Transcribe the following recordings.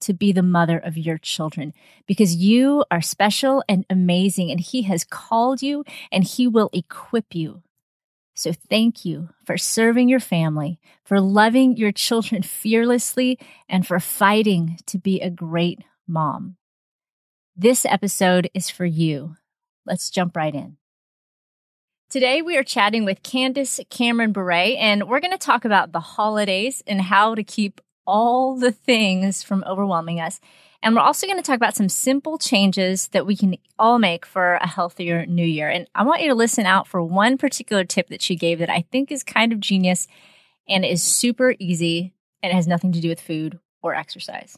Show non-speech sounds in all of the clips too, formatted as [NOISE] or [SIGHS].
to be the mother of your children because you are special and amazing, and He has called you and He will equip you. So thank you for serving your family, for loving your children fearlessly, and for fighting to be a great mom. This episode is for you. Let's jump right in. Today, we are chatting with Candace Cameron Bure, and we're going to talk about the holidays and how to keep all the things from overwhelming us. And we're also going to talk about some simple changes that we can all make for a healthier new year. And I want you to listen out for one particular tip that she gave that I think is kind of genius and is super easy and has nothing to do with food or exercise.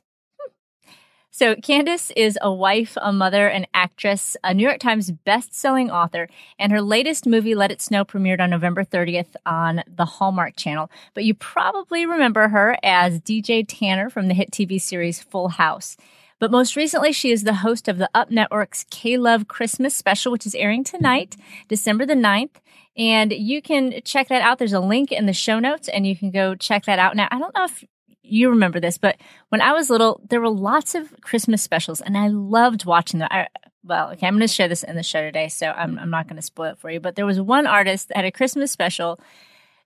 So, Candace is a wife, a mother, an actress, a New York Times best-selling author, and her latest movie, Let It Snow, premiered on November 30th on the Hallmark Channel. But you probably remember her as DJ Tanner from the hit TV series Full House. But most recently, she is the host of the Up Network's K-Love Christmas special, which is airing tonight, December the 9th. And you can check that out. There's a link in the show notes and you can go check that out. Now, I don't know if you remember this, but when I was little, there were lots of Christmas specials, and I loved watching them. I, well, okay, I'm going to share this in the show today, so I'm, I'm not going to spoil it for you. But there was one artist that had a Christmas special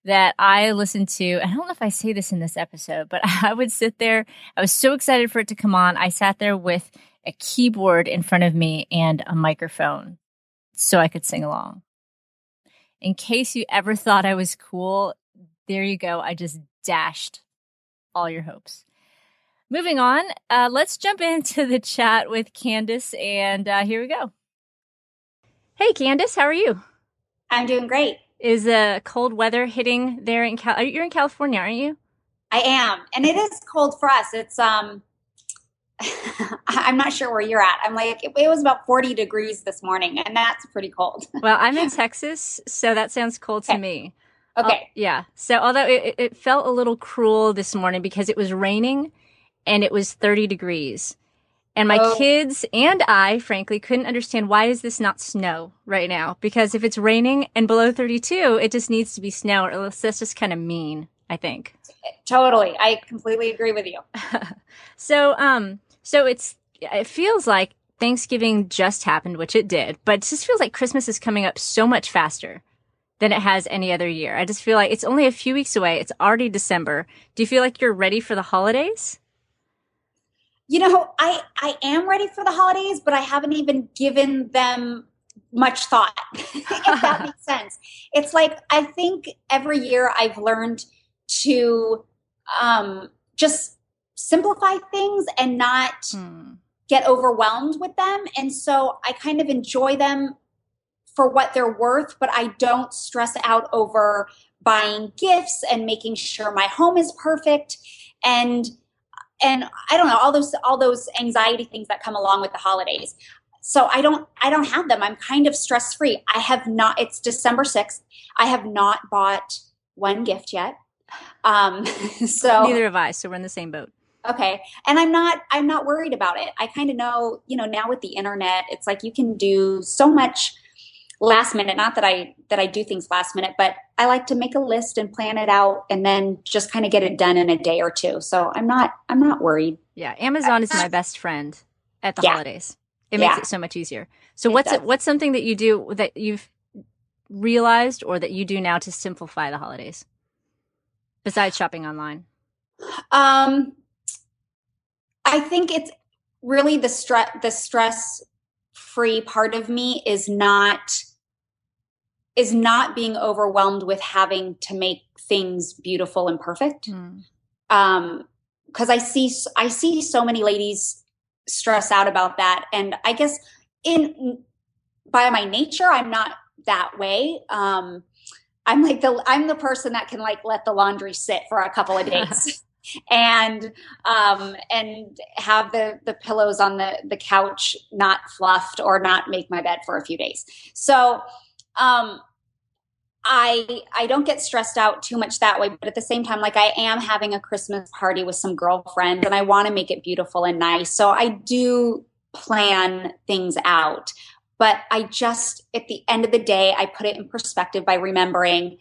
that I listened to. I don't know if I say this in this episode, but [LAUGHS] I would sit there. I was so excited for it to come on. I sat there with a keyboard in front of me and a microphone so I could sing along. In case you ever thought I was cool, there you go. I just dashed all your hopes. Moving on, uh, let's jump [LAUGHS] into the chat with Candace, and uh, here we go. Hey, Candace, how are you? I'm doing great. Is uh, cold weather hitting there in Cal? You're in California, aren't you? I am, and it is cold for us. It's um, [LAUGHS] I'm not sure where you're at. I'm like, it, it, was about 40 degrees this morning, and that's pretty cold. well, I'm in [LAUGHS] Texas, so that sounds cold okay. to me. Okay. Uh, yeah. So although it, it felt a little cruel this morning because it was raining and it was 30 degrees. And my oh. kids and I, frankly, couldn't understand why is this not snow right now? Because if it's raining and below 32, it just needs to be snow, or else that's just kind of mean, I think. Totally. I completely agree with you. [LAUGHS] so, um, so it's, it feels like Thanksgiving just happened, which it did, but it just feels like Christmas is coming up so much faster than it has any other year. I just feel like it's only a few weeks away. It's already December. Do you feel like you're ready for the holidays? You know, I I am ready for the holidays, but I haven't even given them much thought. [LAUGHS] if that [LAUGHS] makes sense. It's like I think every year I've learned to um just simplify things and not hmm. get overwhelmed with them. And so I kind of enjoy them for what they're worth, but I don't stress out over buying gifts and making sure my home is perfect and and I don't know all those all those anxiety things that come along with the holidays. So I don't I don't have them. I'm kind of stress free. I have not it's December 6th. I have not bought one gift yet. Um [LAUGHS] so neither have I, so we're in the same boat okay and i'm not i'm not worried about it i kind of know you know now with the internet it's like you can do so much last minute not that i that i do things last minute but i like to make a list and plan it out and then just kind of get it done in a day or two. So i'm not i'm not worried. Yeah amazon is my best friend at the yeah. holidays. It makes yeah. it so much easier. So it what's it, what's something that you do that you've realized or that you do now to simplify the holidays? Besides shopping online. Um i think it's really the stress the stress free part of me is not is not being overwhelmed with having to make things beautiful and perfect. Mm. Um, cause I see, I see so many ladies stress out about that. And I guess in, by my nature, I'm not that way. Um, I'm like the, I'm the person that can like let the laundry sit for a couple of days. [LAUGHS] and um, and have the the pillows on the the couch not fluffed or not make my bed for a few days. So um, I I don't get stressed out too much that way, but at the same time, like I am having a Christmas party with some girlfriends, and I want to make it beautiful and nice. So I do plan things out, but I just at the end of the day, I put it in perspective by remembering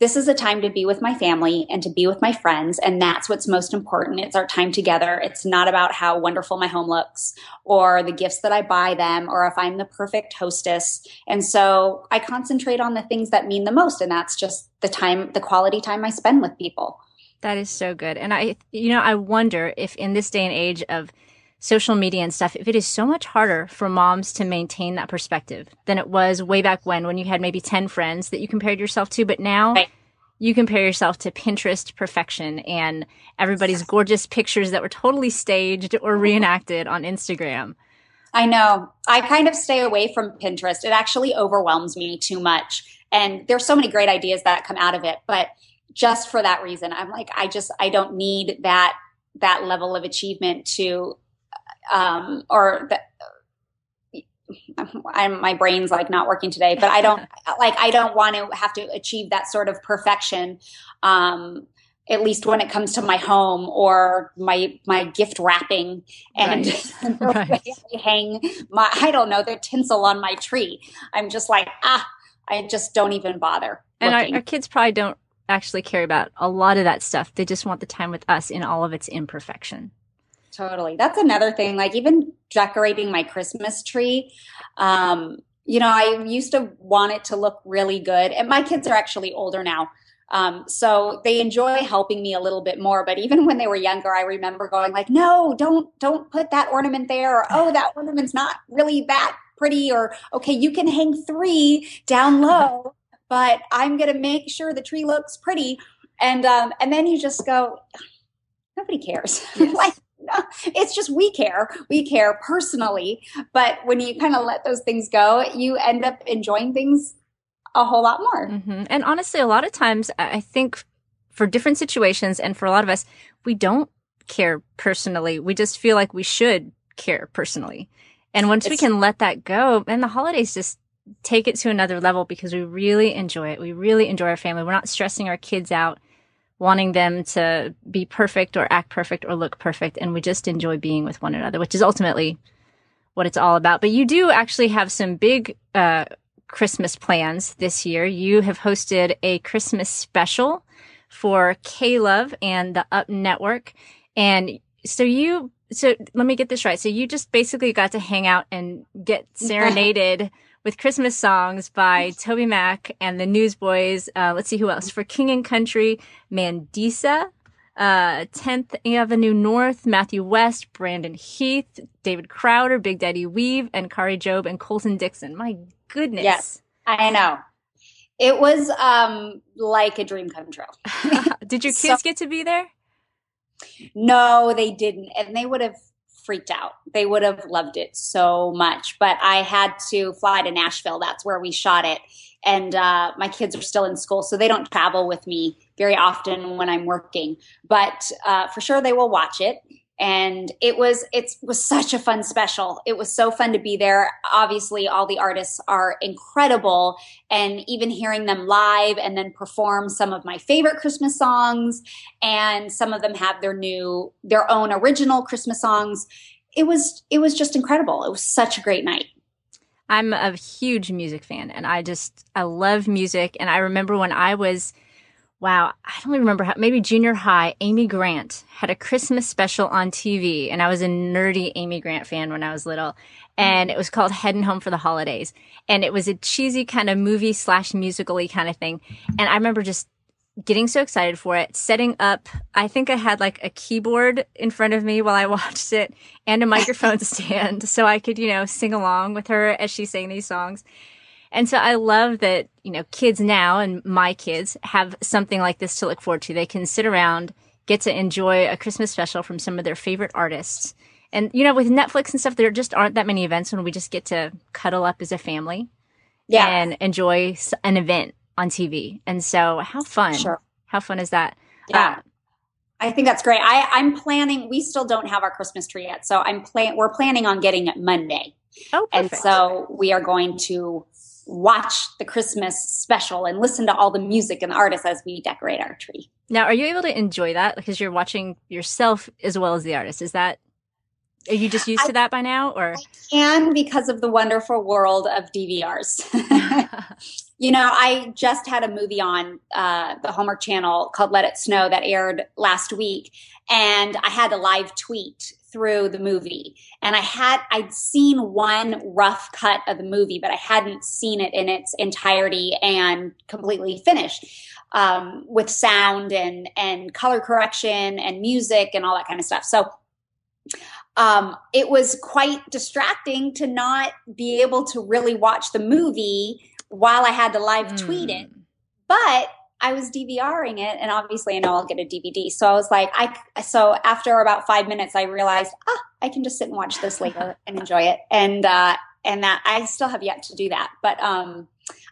this is a time to be with my family and to be with my friends. And that's what's most important. It's our time together. It's not about how wonderful my home looks or the gifts that I buy them or if I'm the perfect hostess. And so I concentrate on the things that mean the most. And that's just the time, the quality time I spend with people. That is so good. And I, you know, I wonder if in this day and age of social media and stuff, if it is so much harder for moms to maintain that perspective than it was way back when, when you had maybe 10 friends that you compared yourself to. But now right. you compare yourself to Pinterest perfection and everybody's gorgeous pictures that were totally staged or reenacted on Instagram. I know. I kind of stay away from Pinterest. It actually overwhelms me too much. And there's so many great ideas that come out of it. But just for that reason, I'm like, I just, I don't need that that level of achievement to um, or the, I'm, my brain's like not working today, but I don't [LAUGHS] like, I don't want to have to achieve that sort of perfection. Um, at least when it comes to my home or my my gift wrapping and right. [LAUGHS] right. hang my I don't know the tinsel on my tree. I'm just like ah, I just don't even bother. And our, our, kids probably don't actually care about a lot of that stuff. They just want the time with us in all of its imperfection. Totally. That's another thing. Like even decorating my Christmas tree. Um, you know, I used to want it to look really good. And my kids are actually older now. Um, so they enjoy helping me a little bit more. But even when they were younger, I remember going like, no, don't, don't put that ornament there. Or, oh, that ornament's not really that pretty. Or, okay, you can hang three down low, but I'm going to make sure the tree looks pretty. And, um, and then you just go, nobody cares. [LAUGHS] Yes. like, [LAUGHS] it's just we care. We care personally. But when you kind of let those things go, you end up enjoying things a whole lot more. Mm-hmm. And honestly, a lot of times, I think for different situations and for a lot of us, we don't care personally. We just feel like we should care personally. And once it's, we can let that go, and the holidays just take it to another level because we really enjoy it. We really enjoy our family. We're not stressing our kids out wanting them to be perfect or act perfect or look perfect. And we just enjoy being with one another, which is ultimately what it's all about. But you do actually have some big, uh, Christmas plans this year. You have hosted a Christmas special for K Love and the Up Network. And so you, so let me get this right. So you just basically got to hang out and get [LAUGHS] serenaded with Christmas songs by Toby Mac and the Newsboys. Uh, let's see who else. For King and Country, Mandisa, uh, 10th Avenue North, Matthew West, Brandon Heath, David Crowder, Big Daddy Weave, and Kari Jobe and Colton Dixon. My goodness. Yes, I know. It was um, like a dream come true. [LAUGHS] Did your kids so, get to be there? No, they didn't. And they would have freaked out. They would have loved it so much. But I had to fly to Nashville. That's where we shot it. And uh, my kids are still in school, so they don't travel with me very often when I'm working. But uh, for sure, they will watch it and it was it was such a fun special. It was so fun to be there. Obviously all the artists are incredible. And even hearing them live and then perform some of my favorite christmas songs and some of them have their new their own original christmas songs it was it was just incredible. It was such a great night. I'm a huge music fan and i just i love music. And i remember when i was wow, I don't even remember how, maybe junior high, Amy Grant had a Christmas special on TV. And I was a nerdy Amy Grant fan when I was little. And it was called Heading Home for the Holidays. And it was a cheesy kind of movie slash musically kind of thing. And I remember just getting so excited for it, setting up, I think I had like a keyboard in front of me while I [LAUGHS] watched it and a microphone [LAUGHS] stand so I could, you know, sing along with her as she sang these songs. And so I love that, you know, kids now and my kids have something like this to look forward to. They can sit around, get to enjoy a Christmas special from some of their favorite artists. And, you know, with Netflix and stuff, there just aren't that many events when we just get to cuddle up as a family yeah. and enjoy an event on TV. And so how fun. Sure. How fun is that? Yeah. Uh, I think that's great. I, I'm planning. We still don't have our Christmas tree yet, so I'm plan. We're planning on getting it Monday. Oh, perfect. And so we are going to watch the Christmas special and listen to all the music and the artists as we decorate our tree. Now, are you able to enjoy that because you're watching yourself as well as the artist? Is that are you just used I, to that by now, or? I can because of the wonderful world of DVRs. [LAUGHS] you know, I just had a movie on uh, the Hallmark Channel called Let It Snow that aired last week, and I had a live tweet through the movie and i had i'd seen one rough cut of the movie but i hadn't seen it in its entirety and completely finished um, with sound and and color correction and music and all that kind of stuff so um, it was quite distracting to not be able to really watch the movie while I had to live mm. tweet it. But I was DVRing it, and obviously I know I'll get a DVD. So I was like, I. So after about five minutes, I realized, ah, I can just sit and watch this later [LAUGHS] and enjoy it. And uh, and that I still have yet to do that, but um,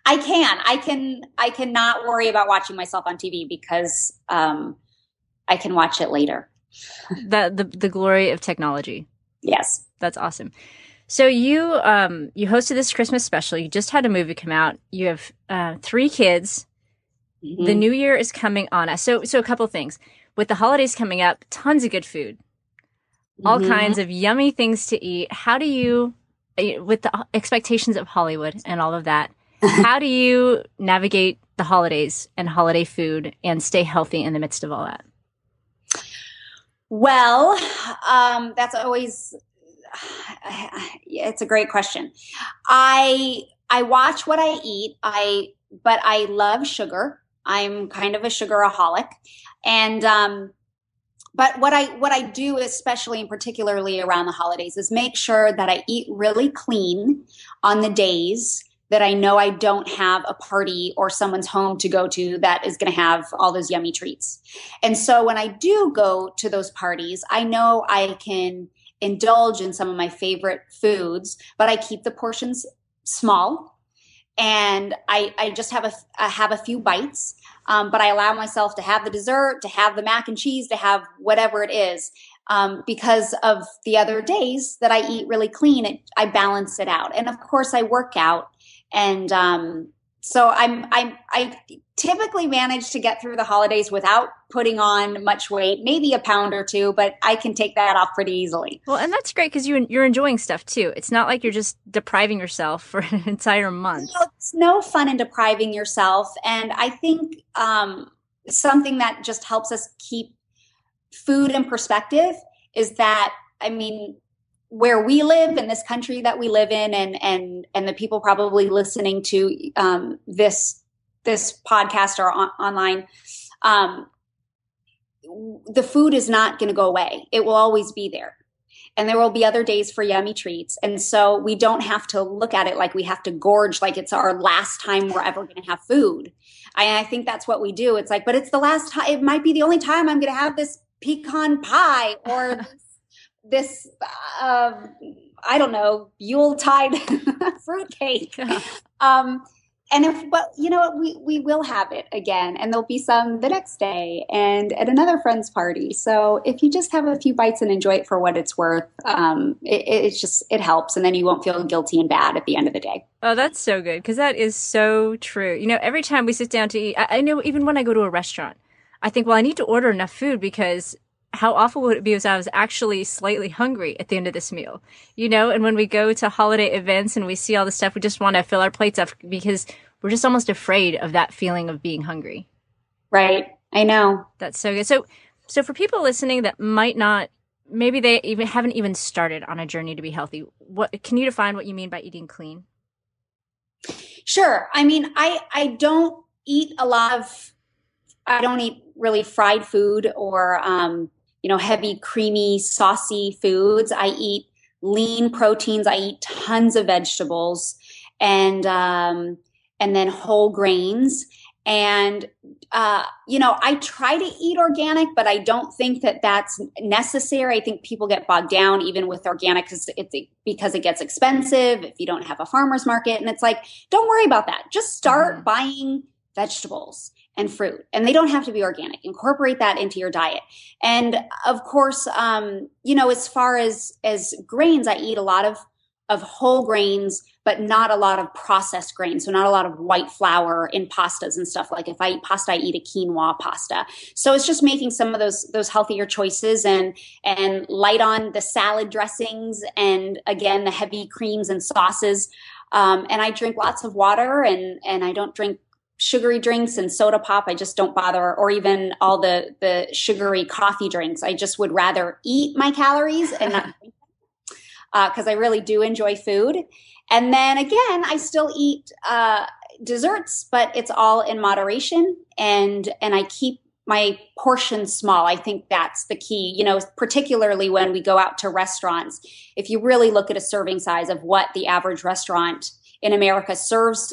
I can. I can. I cannot worry about watching myself on TV because um, I can watch it later [LAUGHS] the, the the glory of technology. Yes, that's awesome. So you um you hosted this Christmas special. You just had a movie come out. You have uh, three kids. Mm-hmm. The new year is coming on us. So so a couple things. With the holidays coming up, tons of good food. All mm-hmm. kinds of yummy things to eat. How do you uh, with the expectations of Hollywood and all of that, [LAUGHS] how do you navigate the holidays and holiday food and stay healthy in the midst of all that? Well, um, that's always [SIGHS] it's a great question. I I watch what I eat. I but I love sugar. I'm kind of a sugaraholic, and um, but what I what I do, especially and particularly around the holidays, is make sure that I eat really clean on the days that I know I don't have a party or someone's home to go to that is going to have all those yummy treats. And so when I do go to those parties, I know I can indulge in some of my favorite foods, but I keep the portions small and I, I just have a I have a few bites, um, but I allow myself to have the dessert, to have the mac and cheese, to have whatever it is, um, because of the other days that I eat really clean. It, I balance it out, and of course I work out, and um, so I'm I'm I typically manage to get through the holidays without putting on much weight, maybe a pound or two, but I can take that off pretty easily. Well, and that's great because you you're enjoying stuff too. It's not like you're just depriving yourself for [LAUGHS] an entire month. You know, it's no fun in depriving yourself, and I think um, something that just helps us keep food in perspective is that I mean where we live in this country that we live in and and and the people probably listening to um, this this podcast or on, online um, the food is not going to go away. It will always be there. And there will be other days for yummy treats. And so we don't have to look at it like we have to gorge like it's our last time we're ever going to have food. I, I think that's what we do. It's like but it's the last time it might be the only time i'm going to have this pecan pie or [LAUGHS] this uh, I don't know Yuletide [LAUGHS] fruitcake. [LAUGHS] um, and if but you know we we will have it again, and there'll be some the next day and at another friend's party. So if you just have a few bites and enjoy it for what it's worth, um, it, it's just it helps, and then you won't feel guilty and bad at the end of the day. Oh, that's so good because that is so true. You know, every time we sit down to eat, I, I know even when I go to a restaurant. I think, well, I need to order enough food because how awful would it be if I was actually slightly hungry at the end of this meal? You know, and when we go to holiday events and we see all the stuff, we just want to fill our plates up because we're just almost afraid of that feeling of being hungry. Right. I know. That's so good. So, so for people listening that might not, maybe they even haven't even started on a journey to be healthy, what can you define what you mean by eating clean? Sure. I mean, I, I don't eat a lot of, I don't eat really fried food or, um, you know, heavy, creamy, saucy foods. I eat lean proteins. I eat tons of vegetables and, um, and then whole grains. And, uh, you know, I try to eat organic, but I don't think that that's necessary. I think people get bogged down even with organic because it's because it gets expensive if you don't have a farmer's market. And it's like, don't worry about that. Just start mm-hmm. buying vegetables and fruit and they don't have to be organic. Incorporate that into your diet. And of course um, you know as far as as grains i eat a lot of of whole grains but not a lot of processed grains. So not a lot of white flour in pastas and stuff. Like if i eat pasta i eat a quinoa pasta. So it's just making some of those those healthier choices and and light on the salad dressings and again the heavy creams and sauces. Um, and i drink lots of water and and i don't drink sugary drinks and soda pop i just don't bother or even all the the sugary coffee drinks. I just would rather eat my calories and not [LAUGHS] because uh, i really do enjoy food. And then again i still eat uh, desserts but it's all in moderation and and i keep my portions small. I think that's the key you know particularly when we go out to restaurants. If you really look at a serving size of what the average restaurant in america serves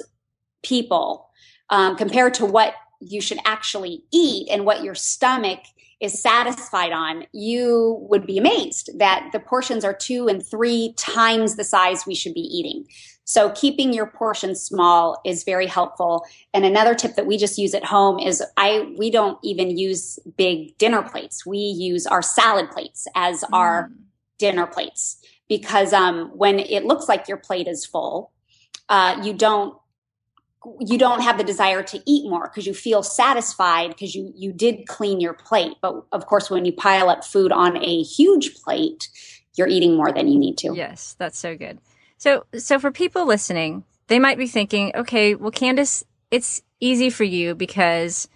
people um, compared to what you should actually eat and what your stomach is satisfied on, you would be amazed that the portions are two and three times the size we should be eating. So keeping your portions small is very helpful. And another tip that we just use at home is I we don't even use big dinner plates. We use our salad plates as mm. our dinner plates because um, when it looks like your plate is full, uh, you don't you don't have the desire to eat more because you feel satisfied because you you did clean your plate. But of course when you pile up food on a huge plate you're eating more than you need to. Yes that's so good. So so for people listening they might be thinking okay well candace it's easy for you because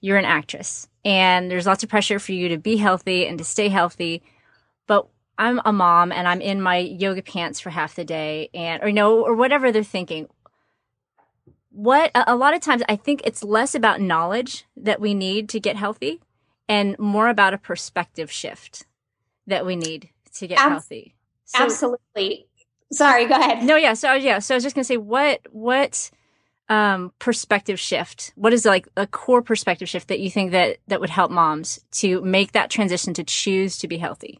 you're an actress and there's lots of pressure for you to be healthy and to stay healthy. But I'm a mom and I'm in my yoga pants for half the day and or you know or whatever they're thinking what a lot of times I think it's less about knowledge that we need to get healthy and more about a perspective shift that we need to get Ab- healthy. So, absolutely. Sorry, go ahead. No, yeah. So yeah, so I was just gonna say what what um perspective shift what is like a core perspective shift that you think that that would help moms to make that transition to choose to be healthy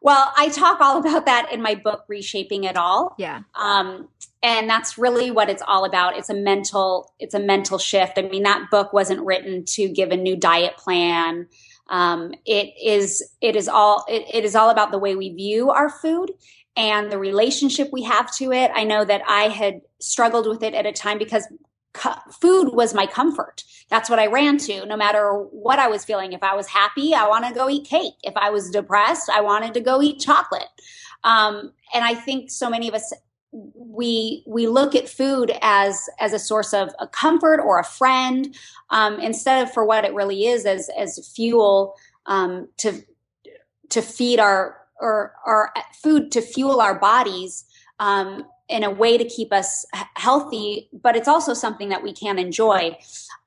well, I talk all about that in my book, Reshaping It All. Yeah. Um, and that's really what it's all about. It's a mental, it's a mental shift. I mean, that book wasn't written to give a new diet plan. Um, it is, it is all, it, it is all about the way we view our food and the relationship we have to it. I know that I had struggled with it at a time because food was my comfort. That's what I ran to no matter what I was feeling. If I was happy, I want to go eat cake. If I was depressed, I wanted to go eat chocolate. Um, and I think so many of us we we look at food as as a source of a comfort or a friend um, instead of for what it really is as as fuel um, to to feed our or our food to fuel our bodies um, in a way to keep us healthy, but it's also something that we can enjoy.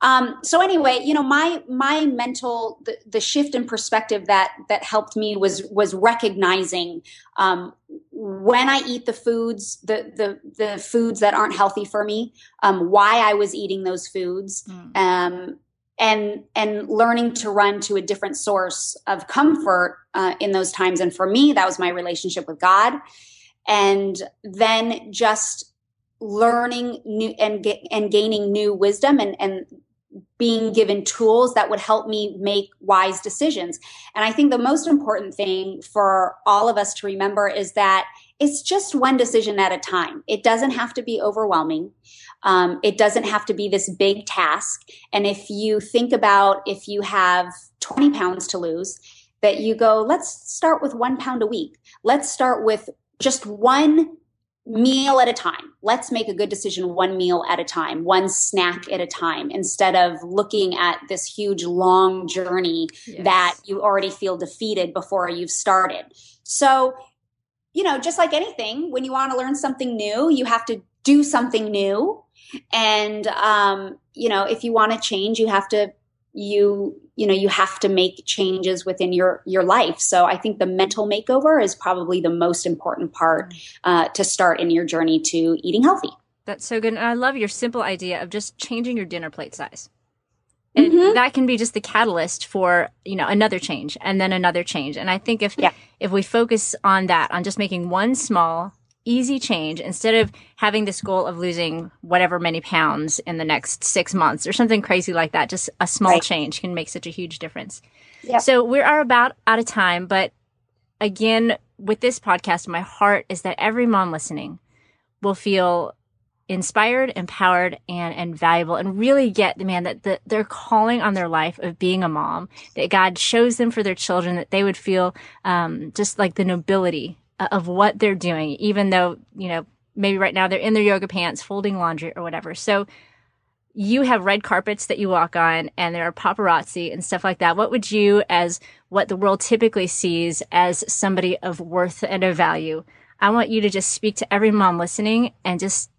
Um, so anyway, you know, my my mental the, the, shift in perspective that that helped me was was recognizing um, when I eat the foods the the the foods that aren't healthy for me, um, why I was eating those foods. Mm. and and learning to run to a different source of comfort uh, in those times, and for me, that was my relationship with God and then just learning new and and gaining new wisdom and and being given tools that would help me make wise decisions. And I think the most important thing for all of us to remember is that it's just one decision at a time. It doesn't have to be overwhelming. Um, it doesn't have to be this big task. And if you think about if you have 20 pounds to lose, that you go, let's start with one pound a week. Let's start with just one meal at a time. Let's make a good decision one meal at a time, one snack at a time, instead of looking at this huge long journey yes. that you already feel defeated before you've started. So, you know, just like anything, when you want to learn something new, you have to do something new. And, um, you know, if you want to change, you have to you you know you have to make changes within your your life. So i think the mental makeover is probably the most important part uh, to start in your journey to eating healthy. That's so good. And i love your simple idea of just changing your dinner plate size. And mm-hmm. that can be just the catalyst for you know another change and then another change. And i think if yeah. if we focus on that on just making one small easy change instead of having this goal of losing whatever many pounds in the next six months or something crazy like that. Just a small right. change can make such a huge difference. Yep. So we are about out of time, but again, with this podcast, my heart is that every mom listening will feel inspired, empowered, and, and valuable and really get the man that the, they're calling on their life of being a mom, that God shows them for their children, that they would feel, um, just like the nobility of what they're doing, even though, you know, maybe right now they're in their yoga pants, folding laundry or whatever. So you have red carpets that you walk on and there are paparazzi and stuff like that. What would you, as what the world typically sees as somebody of worth and of value, I want you to just speak to every mom listening and just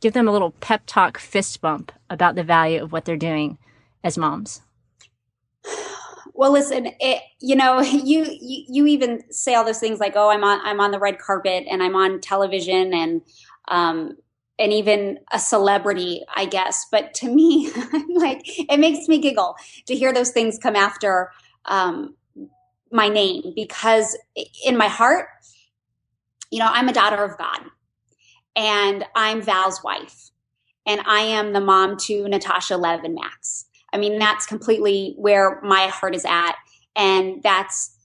give them a little pep talk fist bump about the value of what they're doing as moms. Well, listen, it, you know, [LAUGHS] you, you, you even say all those things like, "Oh, I'm on I'm on the red carpet and I'm on television and um, and even a celebrity, I guess." But to me, [LAUGHS] like it makes me giggle to hear those things come after um, my name because in my heart, you know, I'm a daughter of God and I'm Val's wife and I am the mom to Natasha Lev and Max. I mean, that's completely where my heart is at. And that's,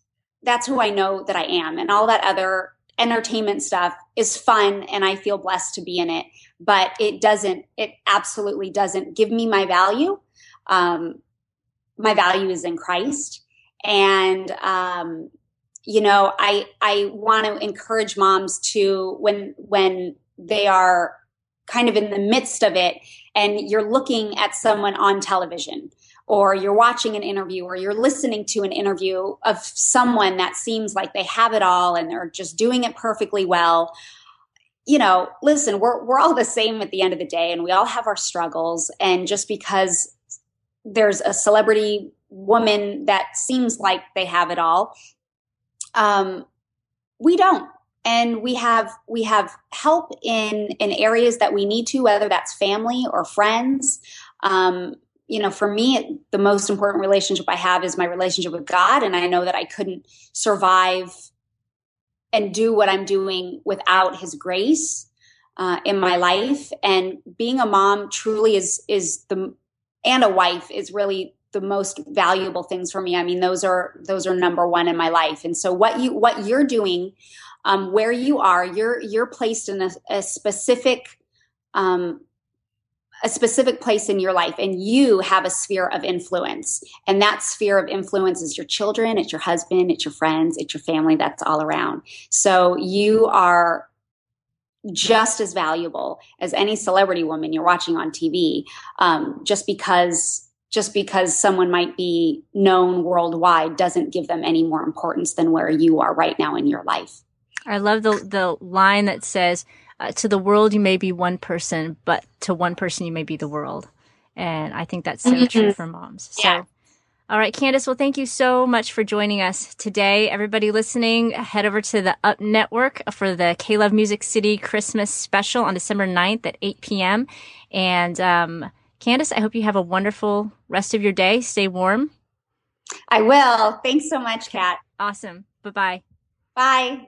that's who I know that I am. And all that other entertainment stuff is fun and I feel blessed to be in it, but it doesn't, it absolutely doesn't give me my value. Um, my value is in Christ. And, um, you know, I, I want to encourage moms to, when, when they are kind of in the midst of it and you're looking at someone on television or you're watching an interview or you're listening to an interview of someone that seems like they have it all and they're just doing it perfectly well. You know listen we're we're all the same at the end of the day and we all have our struggles and just because there's a celebrity woman that seems like they have it all um we don't and we have we have help in in areas that we need to whether that's family or friends. Um, you know for me the most important relationship i have is my relationship with god and i know that i couldn't survive and do what i'm doing without his grace uh, in my life. And being a mom truly is is the and a wife is really the most valuable things for me. I mean those are those are number one in my life. And so what you what you're doing um, where you are you're you're placed in a, a specific um, a specific place in your life and you have a sphere of influence. And that sphere of influence is your children it's your husband it's your friends it's your family that's all around. So you are just as valuable as any celebrity woman you're watching on tv um, just because just because someone might be known worldwide doesn't give them any more importance than where you are right now in your life I love the the line that says, uh, "To the world, you may be one person, but to one person, you may be the world." And I think that's so mm-hmm. true for moms. So, yeah. all right, Candace. Well, thank you so much for joining us today. Everybody listening, head over to the Up Network for the K Love Music City Christmas special on December 9th at 8 p.m. And um, Candace, I hope you have a wonderful rest of your day. Stay warm. I will. Thanks so much, Kat. Awesome. Bye-bye. Bye.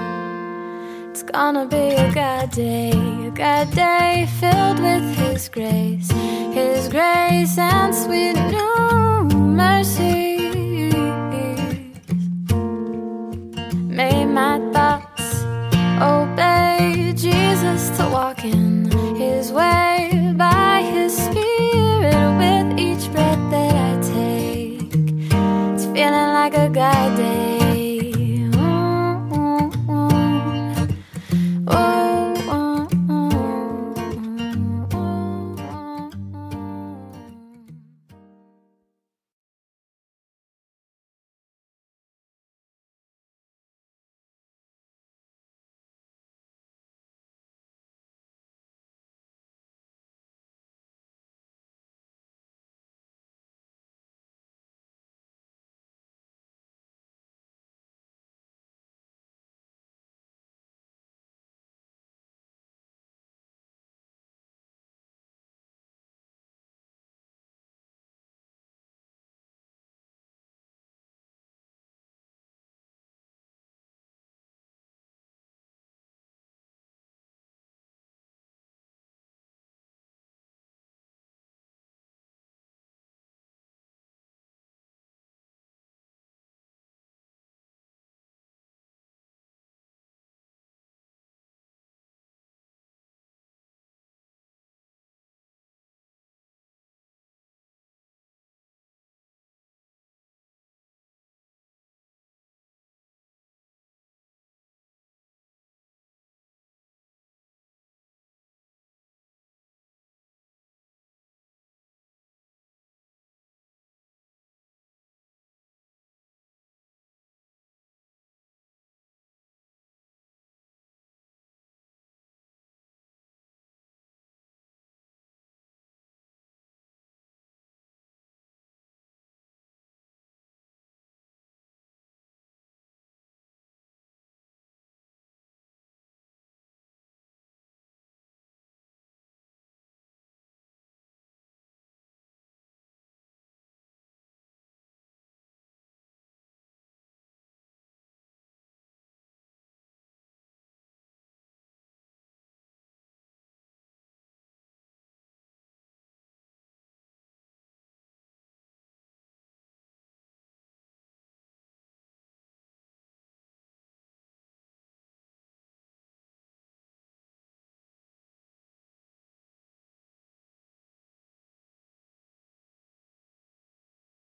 It's gonna be a good day, a good day filled with His grace, His grace and sweet new mercies. May my thoughts obey Jesus to walk in His way.